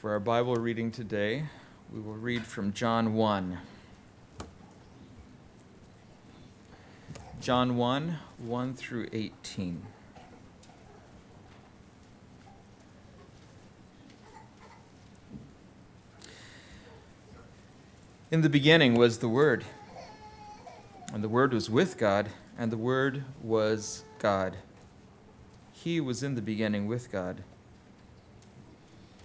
For our Bible reading today, we will read from John 1. John 1 1 through 18. In the beginning was the Word, and the Word was with God, and the Word was God. He was in the beginning with God.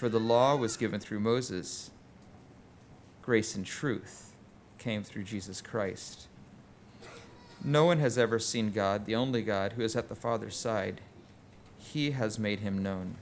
for the law was given through Moses. Grace and truth came through Jesus Christ. No one has ever seen God, the only God, who is at the Father's side. He has made him known.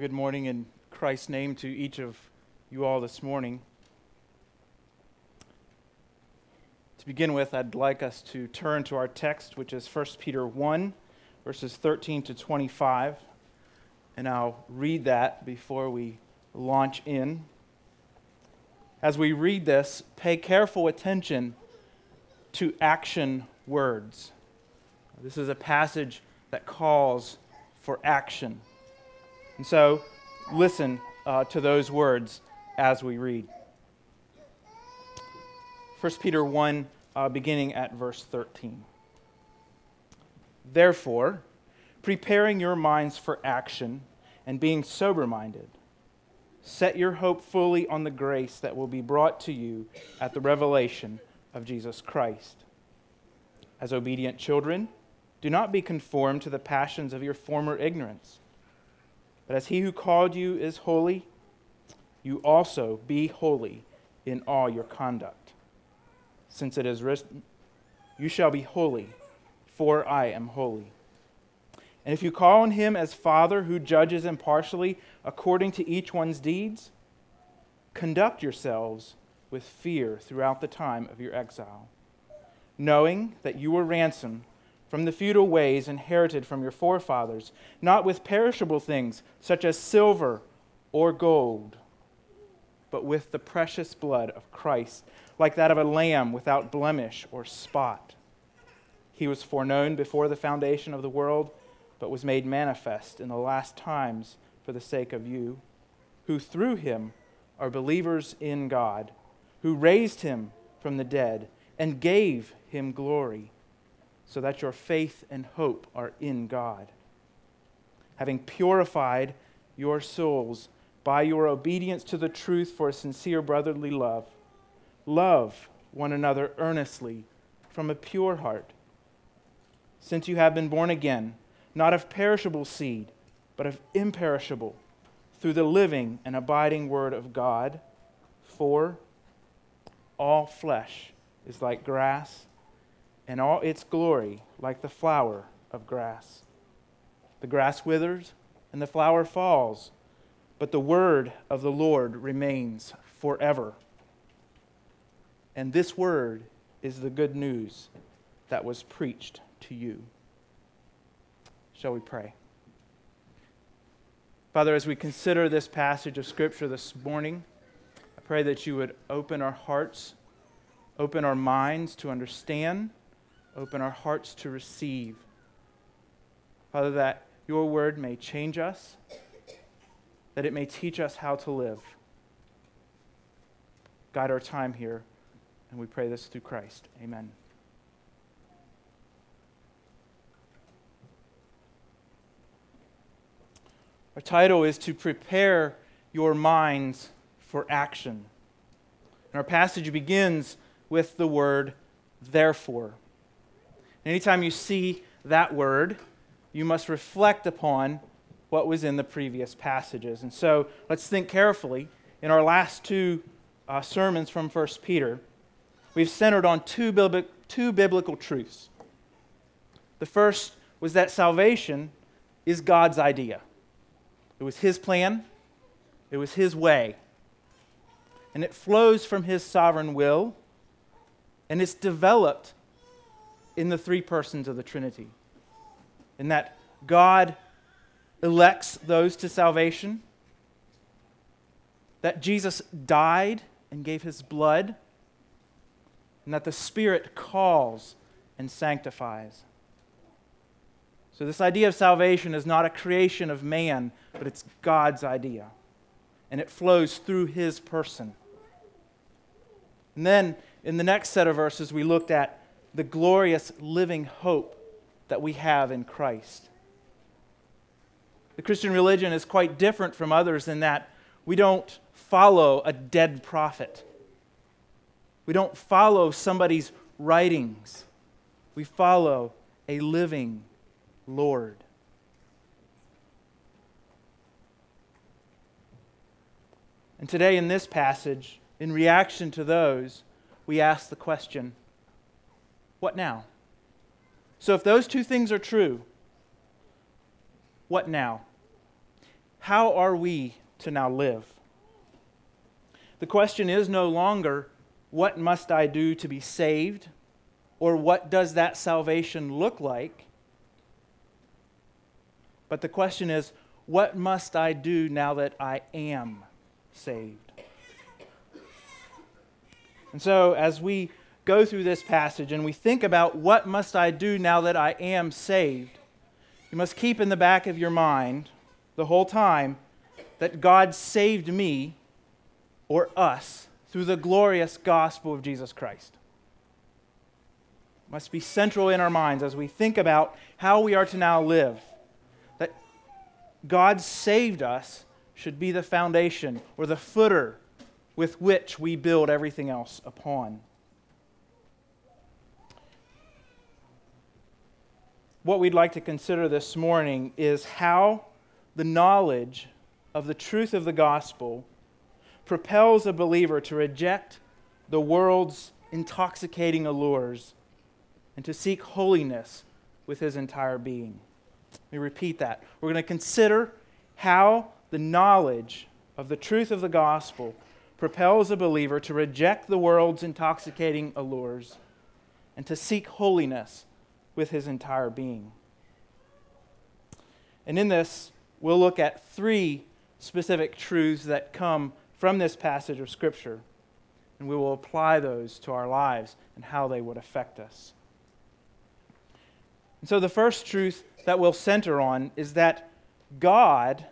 Well, good morning in Christ's name to each of you all this morning. To begin with, I'd like us to turn to our text, which is 1 Peter 1, verses 13 to 25. And I'll read that before we launch in. As we read this, pay careful attention to action words. This is a passage that calls for action. And so, listen uh, to those words as we read. 1 Peter 1, uh, beginning at verse 13. Therefore, preparing your minds for action and being sober minded, set your hope fully on the grace that will be brought to you at the revelation of Jesus Christ. As obedient children, do not be conformed to the passions of your former ignorance but as he who called you is holy, you also be holy in all your conduct. Since it is written, You shall be holy, for I am holy. And if you call on him as Father who judges impartially according to each one's deeds, conduct yourselves with fear throughout the time of your exile, knowing that you were ransomed from the futile ways inherited from your forefathers, not with perishable things such as silver or gold, but with the precious blood of Christ, like that of a lamb without blemish or spot. He was foreknown before the foundation of the world, but was made manifest in the last times for the sake of you, who through him are believers in God, who raised him from the dead and gave him glory so that your faith and hope are in God. Having purified your souls by your obedience to the truth for a sincere brotherly love, love one another earnestly from a pure heart. Since you have been born again, not of perishable seed, but of imperishable, through the living and abiding word of God. For all flesh is like grass and all its glory like the flower of grass. The grass withers and the flower falls, but the word of the Lord remains forever. And this word is the good news that was preached to you. Shall we pray? Father, as we consider this passage of Scripture this morning, I pray that you would open our hearts, open our minds to understand, open our hearts to receive. Father, that your word may change us, that it may teach us how to live. Guide our time here, and we pray this through Christ. Amen. Our title is To Prepare Your Minds for Action. And our passage begins with the word therefore. Anytime you see that word, you must reflect upon what was in the previous passages. And so let's think carefully. In our last two uh, sermons from 1 Peter, we've centered on two, two biblical truths. The first was that salvation is God's idea, it was His plan, it was His way. And it flows from His sovereign will, and it's developed in the three persons of the Trinity. In that God elects those to salvation, that Jesus died and gave his blood, and that the Spirit calls and sanctifies. So, this idea of salvation is not a creation of man, but it's God's idea. And it flows through his person. And then, in the next set of verses, we looked at the glorious living hope that we have in Christ. The Christian religion is quite different from others in that we don't follow a dead prophet. We don't follow somebody's writings. We follow a living Lord. And today, in this passage, in reaction to those, we ask the question what now? So, if those two things are true, what now? How are we to now live? The question is no longer, what must I do to be saved? Or what does that salvation look like? But the question is, what must I do now that I am saved? And so, as we go through this passage and we think about what must I do now that I am saved, you must keep in the back of your mind the whole time that God saved me or us through the glorious gospel of Jesus Christ. It must be central in our minds as we think about how we are to now live. That God saved us should be the foundation or the footer with which we build everything else upon. What we'd like to consider this morning is how the knowledge of the truth of the gospel propels a believer to reject the world's intoxicating allures and to seek holiness with his entire being. Let me repeat that. We're going to consider how the knowledge of the truth of the gospel propels a believer to reject the world's intoxicating allures and to seek holiness with his entire being. And in this, we'll look at three specific truths that come from this passage of Scripture, and we will apply those to our lives and how they would affect us. And so, the first truth that we'll center on is that God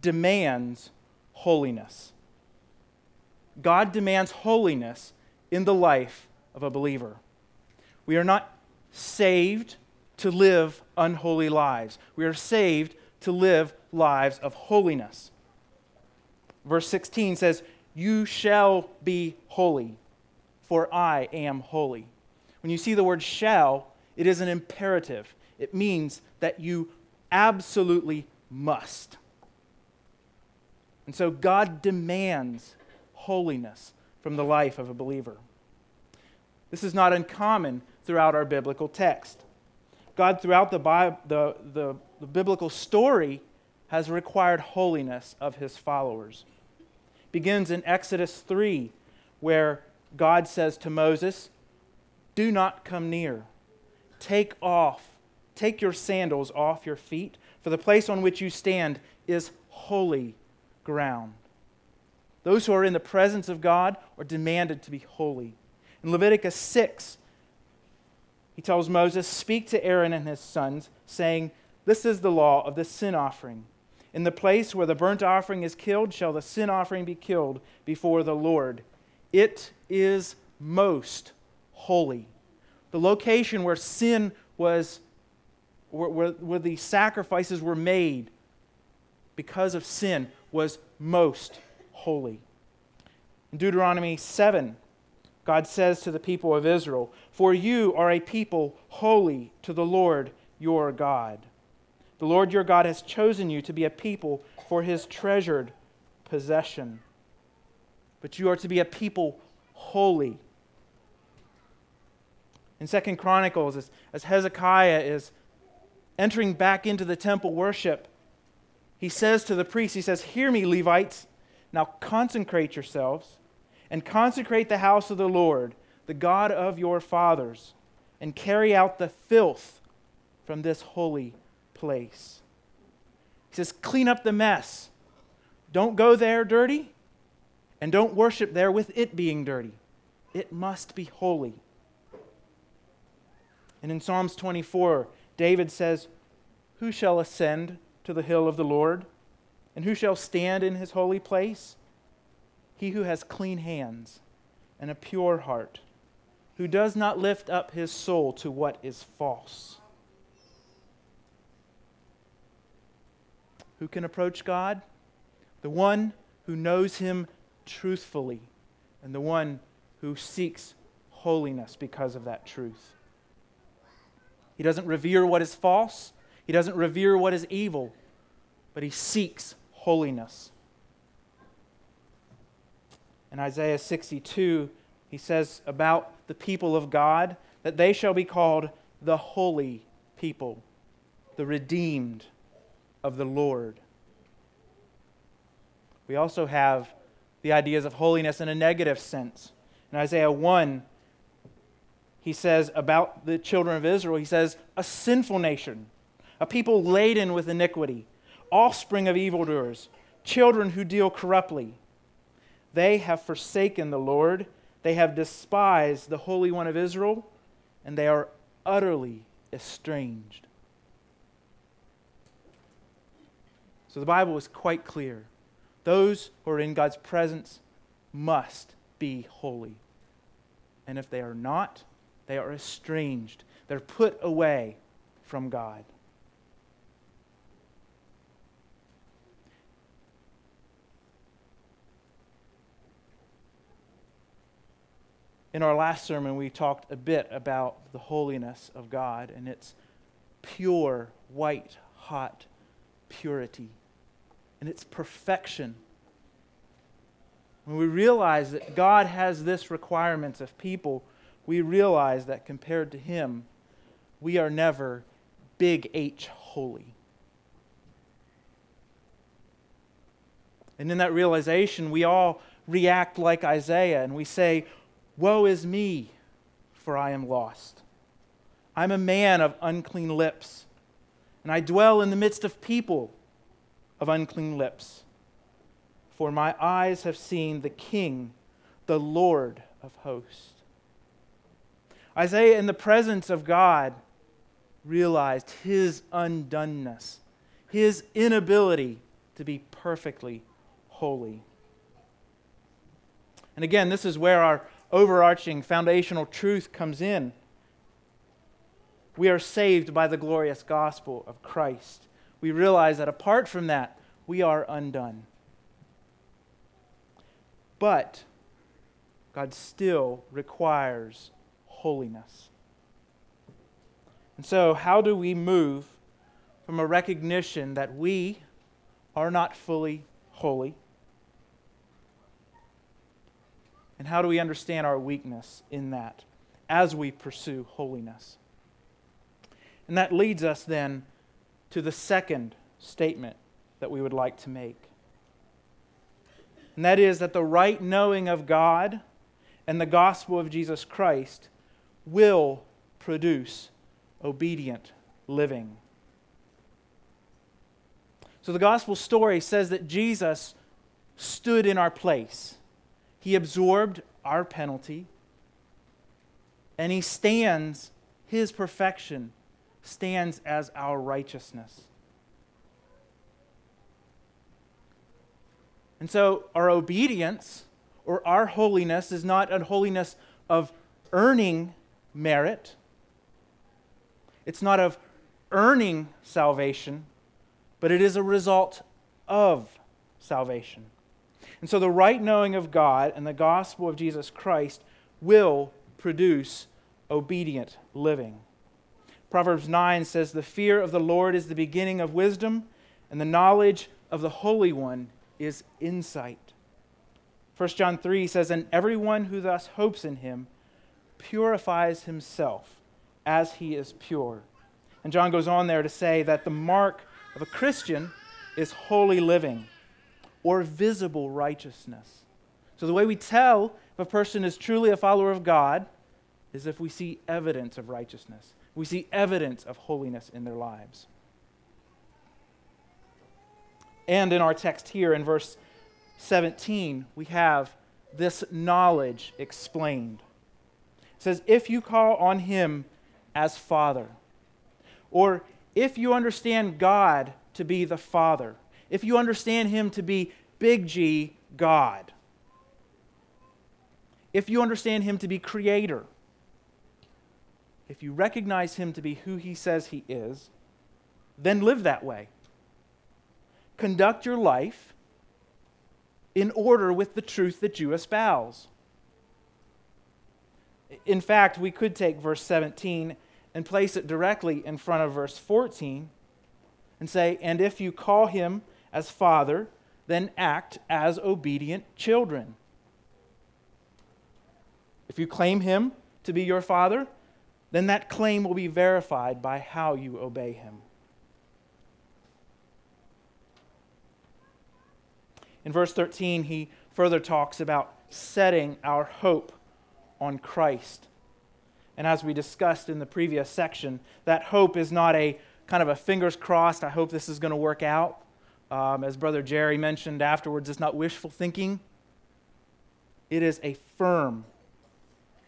demands holiness. God demands holiness in the life of a believer. We are not saved to live unholy lives. We are saved to live lives of holiness. Verse 16 says, You shall be holy, for I am holy. When you see the word shall, it is an imperative. It means that you absolutely must. And so God demands holiness from the life of a believer. This is not uncommon throughout our biblical text. God, throughout the, Bible, the, the, the biblical story, has required holiness of his followers. Begins in Exodus 3, where God says to Moses, Do not come near. Take off, take your sandals off your feet, for the place on which you stand is holy ground. Those who are in the presence of God are demanded to be holy. In Leviticus 6, he tells Moses, Speak to Aaron and his sons, saying, This is the law of the sin offering. In the place where the burnt offering is killed, shall the sin offering be killed before the Lord. It is most holy. The location where sin was, where, where, where the sacrifices were made because of sin was most holy. In Deuteronomy 7, God says to the people of Israel, For you are a people holy to the Lord your God. The Lord your God has chosen you to be a people for his treasured possession. But you are to be a people holy. In Second Chronicles, as, as Hezekiah is entering back into the temple worship, he says to the priests, He says, Hear me, Levites. Now consecrate yourselves and consecrate the house of the Lord, the God of your fathers, and carry out the filth from this holy place. He says, Clean up the mess. Don't go there dirty, and don't worship there with it being dirty. It must be holy. And in Psalms 24, David says, Who shall ascend to the hill of the Lord? And who shall stand in his holy place? He who has clean hands and a pure heart, who does not lift up his soul to what is false. Who can approach God? The one who knows him truthfully, and the one who seeks holiness because of that truth. He doesn't revere what is false, he doesn't revere what is evil, but he seeks holiness. In Isaiah 62, he says about the people of God that they shall be called the holy people, the redeemed of the Lord. We also have the ideas of holiness in a negative sense. In Isaiah 1, he says about the children of Israel, he says, a sinful nation, a people laden with iniquity, offspring of evildoers, children who deal corruptly. They have forsaken the Lord, they have despised the Holy One of Israel, and they are utterly estranged. So the Bible is quite clear. Those who are in God's presence must be holy. And if they are not, they are estranged. They're put away from God. In our last sermon, we talked a bit about the holiness of God and its pure, white, hot purity and its perfection. When we realize that God has this requirement of people, we realize that compared to Him, we are never big H holy. And in that realization, we all react like Isaiah and we say, Woe is me, for I am lost. I'm a man of unclean lips, and I dwell in the midst of people of unclean lips. For my eyes have seen the King, the Lord of hosts. Isaiah, in the presence of God, realized his undoneness, his inability to be perfectly holy. And again, this is where our overarching foundational truth comes in. We are saved by the glorious gospel of Christ. We realize that apart from that, we are undone. But God still requires holiness. And so, how do we move from a recognition that we are not fully holy And how do we understand our weakness in that as we pursue holiness? And that leads us then to the second statement that we would like to make. And that is that the right knowing of God and the gospel of Jesus Christ will produce obedient living. So the gospel story says that Jesus stood in our place. He absorbed our penalty, and he stands, his perfection stands as our righteousness. And so our obedience or our holiness is not a holiness of earning merit. It's not of earning salvation, but it is a result of salvation. And so the right knowing of God and the gospel of Jesus Christ will produce obedient living. Proverbs 9 says, The fear of the Lord is the beginning of wisdom, and the knowledge of the Holy One is insight. 1 John 3 says, And everyone who thus hopes in him purifies himself as he is pure. And John goes on there to say that the mark of a Christian is holy living or visible righteousness. So the way we tell if a person is truly a follower of God is if we see evidence of righteousness. We see evidence of holiness in their lives. And in our text here in verse 17, we have this knowledge explained. It says, If you call on him as Father, or if you understand God to be the Father, if you understand him to be big G, God, if you understand him to be Creator, if you recognize him to be who he says he is, then live that way. Conduct your life in order with the truth that you espouse. In fact, we could take verse 17 and place it directly in front of verse 14 and say, And if you call him as Father, then act as obedient children. If you claim him to be your Father, then that claim will be verified by how you obey him. In verse 13, he further talks about setting our hope on Christ. And as we discussed in the previous section, that hope is not a kind of a fingers crossed, I hope this is going to work out. Um, as Brother Jerry mentioned afterwards, it's not wishful thinking. It is a firm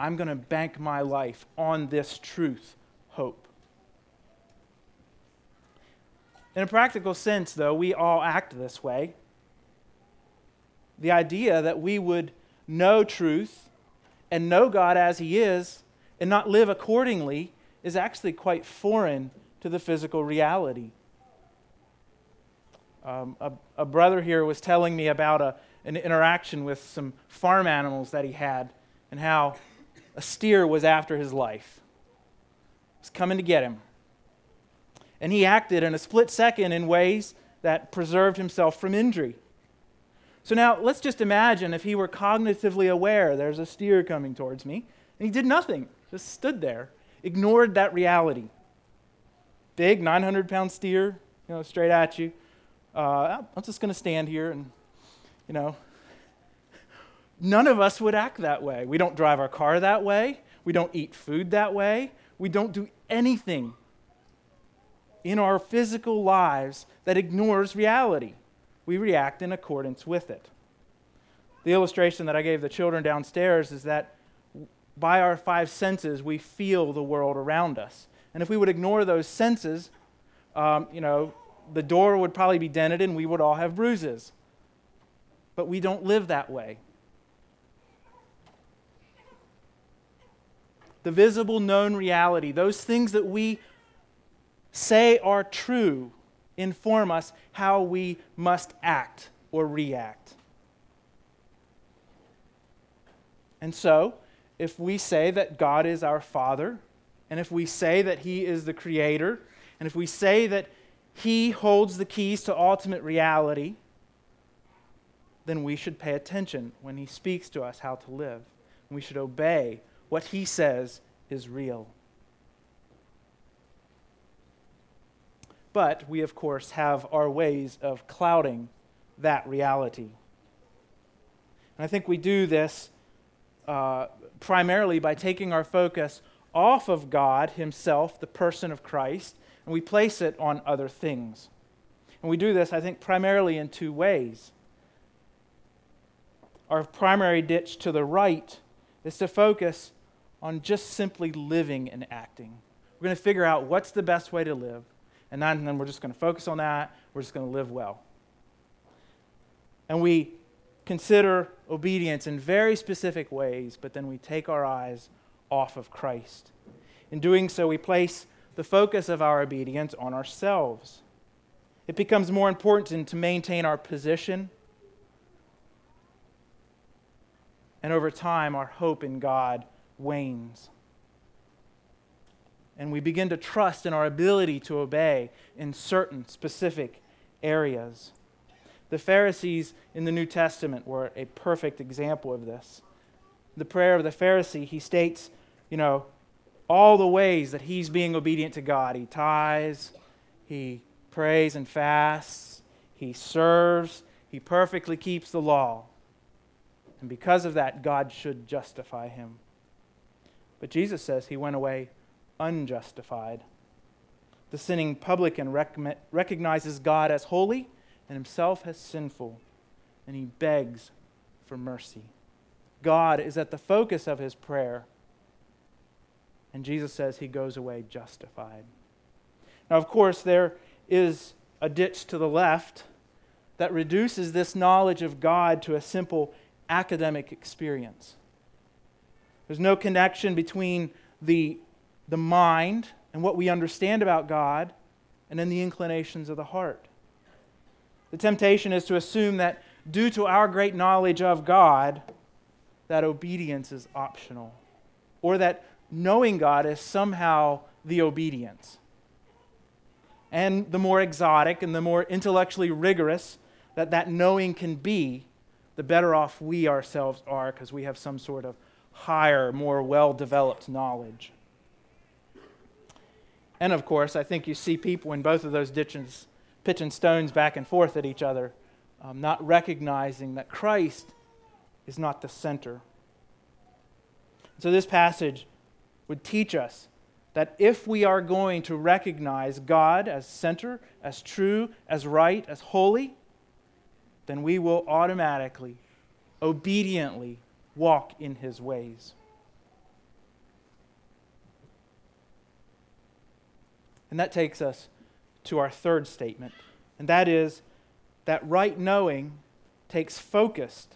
I'm going to bank my life on this truth, hope. In a practical sense, though, we all act this way. The idea that we would know truth and know God as He is and not live accordingly is actually quite foreign to the physical reality. Um, a, a, brother here was telling me about a, an interaction with some farm animals that he had and how a steer was after his life. It was coming to get him. And he acted in a split second in ways that preserved himself from injury. So now let's just imagine if he were cognitively aware there's a steer coming towards me, and he did nothing, just stood there, ignored that reality. Big 900 pound steer, you know, straight at you. Uh, I'm just going to stand here and, you know, None of us would act that way. We don't drive our car that way. We don't eat food that way. We don't do anything in our physical lives that ignores reality. We react in accordance with it. The illustration that I gave the children downstairs is that by our five senses, we feel the world around us. And if we would ignore those senses, um, you know, the door would probably be dented and we would all have bruises. But we don't live that way. the visible known reality, those things that we say are true, inform us how we must act or react. And so, if we say that God is our Father, and if we say that He is the Creator, and if we say that He holds the keys to ultimate reality, then we should pay attention when He speaks to us how to live. We should obey what he says is real. But we, of course, have our ways of clouding that reality. And I think we do this uh, primarily by taking our focus off of God Himself, the person of Christ, and we place it on other things. And we do this, I think, primarily in two ways. Our primary ditch to the right is to focus on just simply living and acting. We're going to figure out what's the best way to live, and then we're just going to focus on that. We're just going to live well. And we consider obedience in very specific ways, but then we take our eyes off of Christ. In doing so, we place the focus of our obedience on ourselves. It becomes more important to maintain our position. And over time, our hope in God wanes. And we begin to trust in our ability to obey in certain specific areas. The Pharisees in the New Testament were a perfect example of this. The prayer of the Pharisee, he states, you know, all the ways that he's being obedient to God. He tithes, he prays and fasts, he serves, he perfectly keeps the law. And because of that, God should justify him. But Jesus says he went away unjustified. The sinning publican rec- recognizes God as holy and himself as sinful, and he begs for mercy. God is at the focus of his prayer and Jesus says he goes away justified. Now, of course, there is a ditch to the left that reduces this knowledge of God to a simple academic experience. There's no connection between the, the mind and what we understand about God and then the inclinations of the heart. The temptation is to assume that due to our great knowledge of God, that obedience is optional, or that knowing God is somehow the obedience. And the more exotic and the more intellectually rigorous that that knowing can be, the better off we ourselves are because we have some sort of higher, more well developed knowledge. And of course, I think you see people in both of those ditches pitching stones back and forth at each other, um, not recognizing that Christ is not the center. So, this passage would teach us that if we are going to recognize God as center, as true, as right, as holy, then we will automatically, obediently walk in his ways. And that takes us to our third statement, and that is that right knowing takes focused,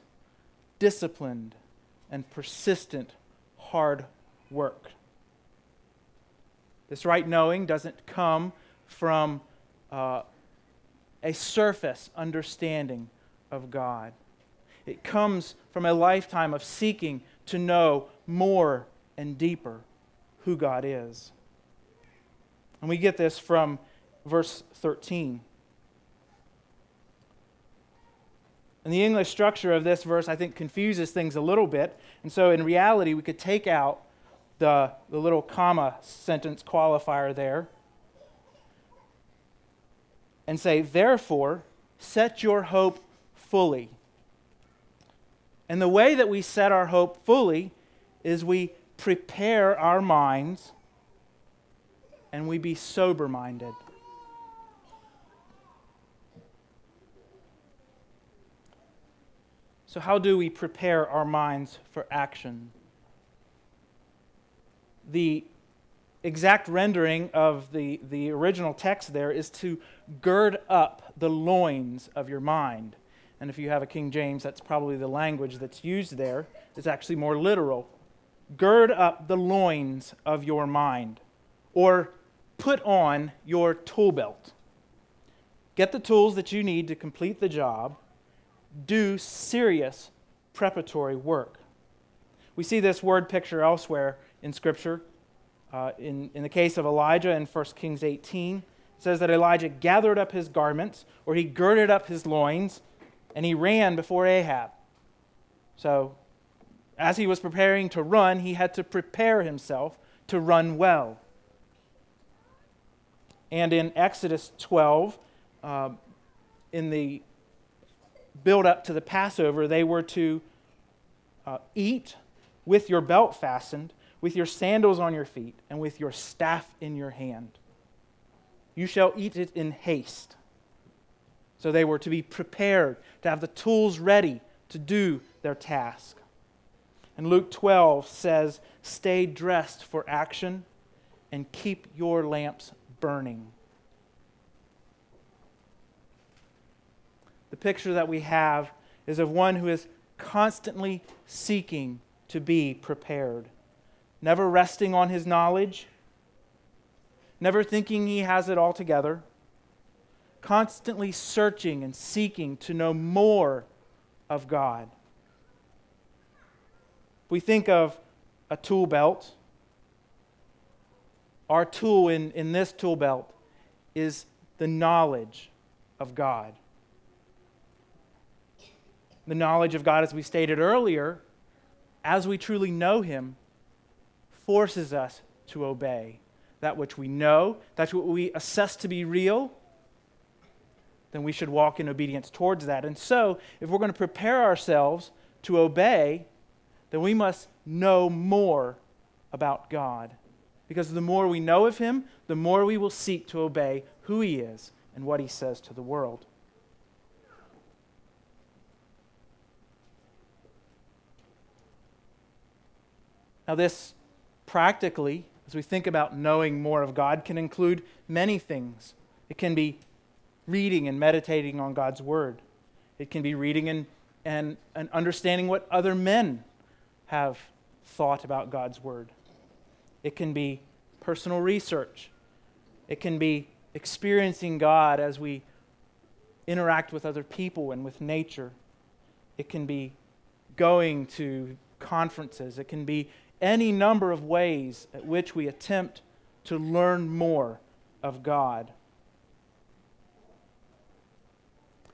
disciplined, and persistent hard work. This right knowing doesn't come from uh, a surface understanding of God. It comes from a lifetime of seeking to know more and deeper who God is. And we get this from verse 13. And the English structure of this verse, I think, confuses things a little bit. And so, in reality, we could take out the, the little comma sentence qualifier there and say, therefore, set your hope fully. And the way that we set our hope fully is we prepare our minds and we be sober minded. So, how do we prepare our minds for action? The exact rendering of the, the original text there is to gird up the loins of your mind. And if you have a King James, that's probably the language that's used there. It's actually more literal. Gird up the loins of your mind, or put on your tool belt. Get the tools that you need to complete the job. Do serious preparatory work. We see this word picture elsewhere in Scripture. Uh, in, in the case of Elijah in 1 Kings 18, it says that Elijah gathered up his garments, or he girded up his loins, and he ran before Ahab. So, as he was preparing to run, he had to prepare himself to run well. And in Exodus 12, uh, in the build up to the Passover, they were to uh, eat with your belt fastened, with your sandals on your feet, and with your staff in your hand. You shall eat it in haste. So they were to be prepared, to have the tools ready to do their task. And Luke 12 says, Stay dressed for action and keep your lamps burning. The picture that we have is of one who is constantly seeking to be prepared, never resting on his knowledge, never thinking he has it all together, constantly searching and seeking to know more of God. We think of a tool belt. Our tool in, in this tool belt is the knowledge of God. The knowledge of God, as we stated earlier, as we truly know Him, forces us to obey that which we know, that's what we assess to be real, then we should walk in obedience towards that. And so, if we're going to prepare ourselves to obey, then we must know more about God. Because the more we know of Him, the more we will seek to obey who He is and what He says to the world. Now, this practically, as we think about knowing more of God, can include many things. It can be reading and meditating on God's Word, it can be reading and, and, and understanding what other men have thought about God's Word, it can be personal research, it can be experiencing God as we interact with other people and with nature. It can be going to conferences. It can be any number of ways at which we attempt to learn more of God.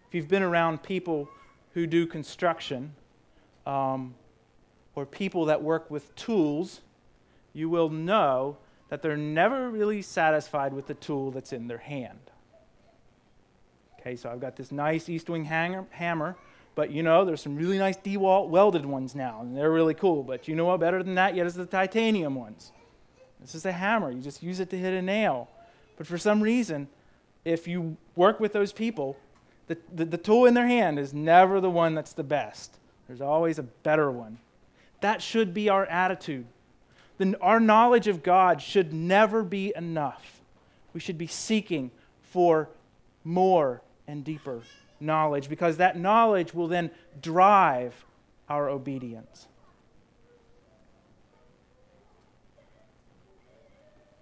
If you've been around people who do construction um, or people that work with tools, you will know that they're never really satisfied with the tool that's in their hand. Okay, so I've got this nice Estwing hanger, hammer but you know, there's some really nice DeWalt welded ones now, and they're really cool. But you know what? Better than that yet is the titanium ones. This is a hammer. You just use it to hit a nail. But for some reason, if you work with those people, the, the, the tool in their hand is never the one that's the best. There's always a better one. That should be our attitude. Then our knowledge of God should never be enough. We should be seeking for more and deeper knowledge because that knowledge will then drive our obedience.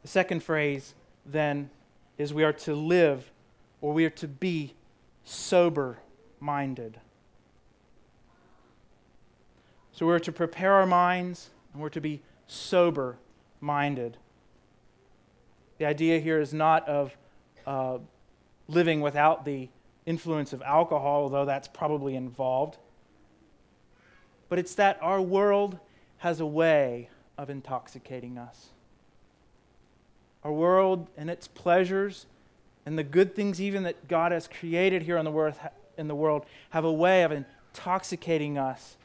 The second phrase then is we are to live or we are to be sober minded. So we're to prepare our minds and we're to be sober minded. The idea here is not of uh, living without the influence of alcohol, although that's probably involved. But it's that our world has a way of intoxicating us. Our world and its pleasures and the good things even that God has created here on the world, in the world have a way of intoxicating us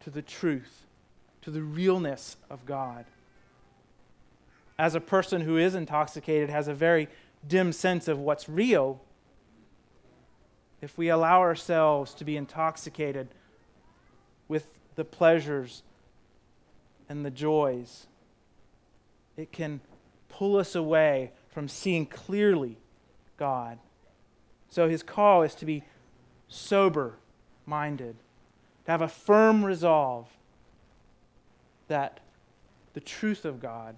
to the truth, to the realness of God. As a person who is intoxicated has a very dim sense of what's real, if we allow ourselves to be intoxicated with the pleasures and the joys, it can pull us away from seeing clearly God. So his call is to be sober minded, to have a firm resolve that the truth of God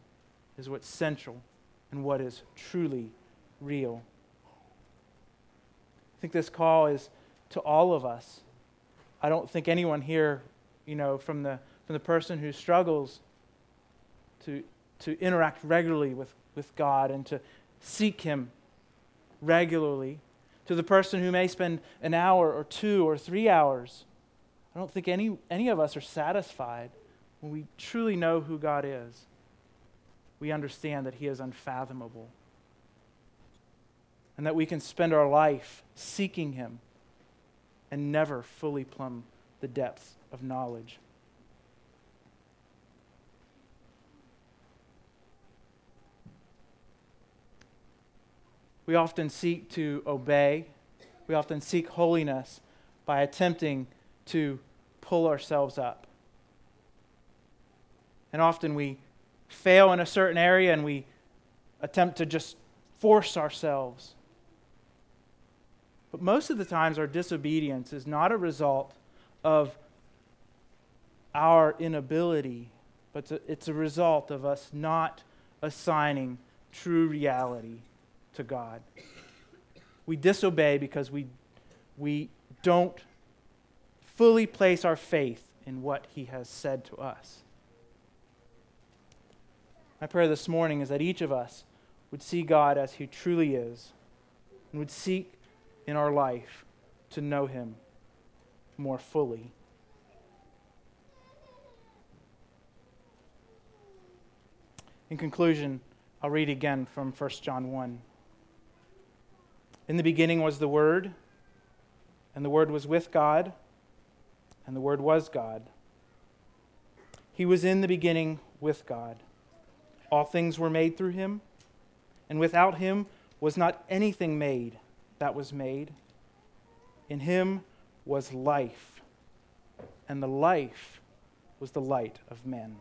is what's central and what is truly real. I think this call is to all of us. I don't think anyone here, you know, from the, from the person who struggles to, to interact regularly with, with God and to seek Him regularly, to the person who may spend an hour or two or three hours. I don't think any, any of us are satisfied when we truly know who God is. We understand that He is unfathomable. And that we can spend our life seeking Him and never fully plumb the depths of knowledge. We often seek to obey, we often seek holiness by attempting to pull ourselves up. And often we fail in a certain area and we attempt to just force ourselves. But most of the times, our disobedience is not a result of our inability, but it's a result of us not assigning true reality to God. We disobey because we, we don't fully place our faith in what He has said to us. My prayer this morning is that each of us would see God as He truly is and would seek in our life to know Him more fully. In conclusion, I'll read again from 1 John 1. In the beginning was the Word, and the Word was with God, and the Word was God. He was in the beginning with God. All things were made through him, and without him was not anything made that was made. In him was life, and the life was the light of men.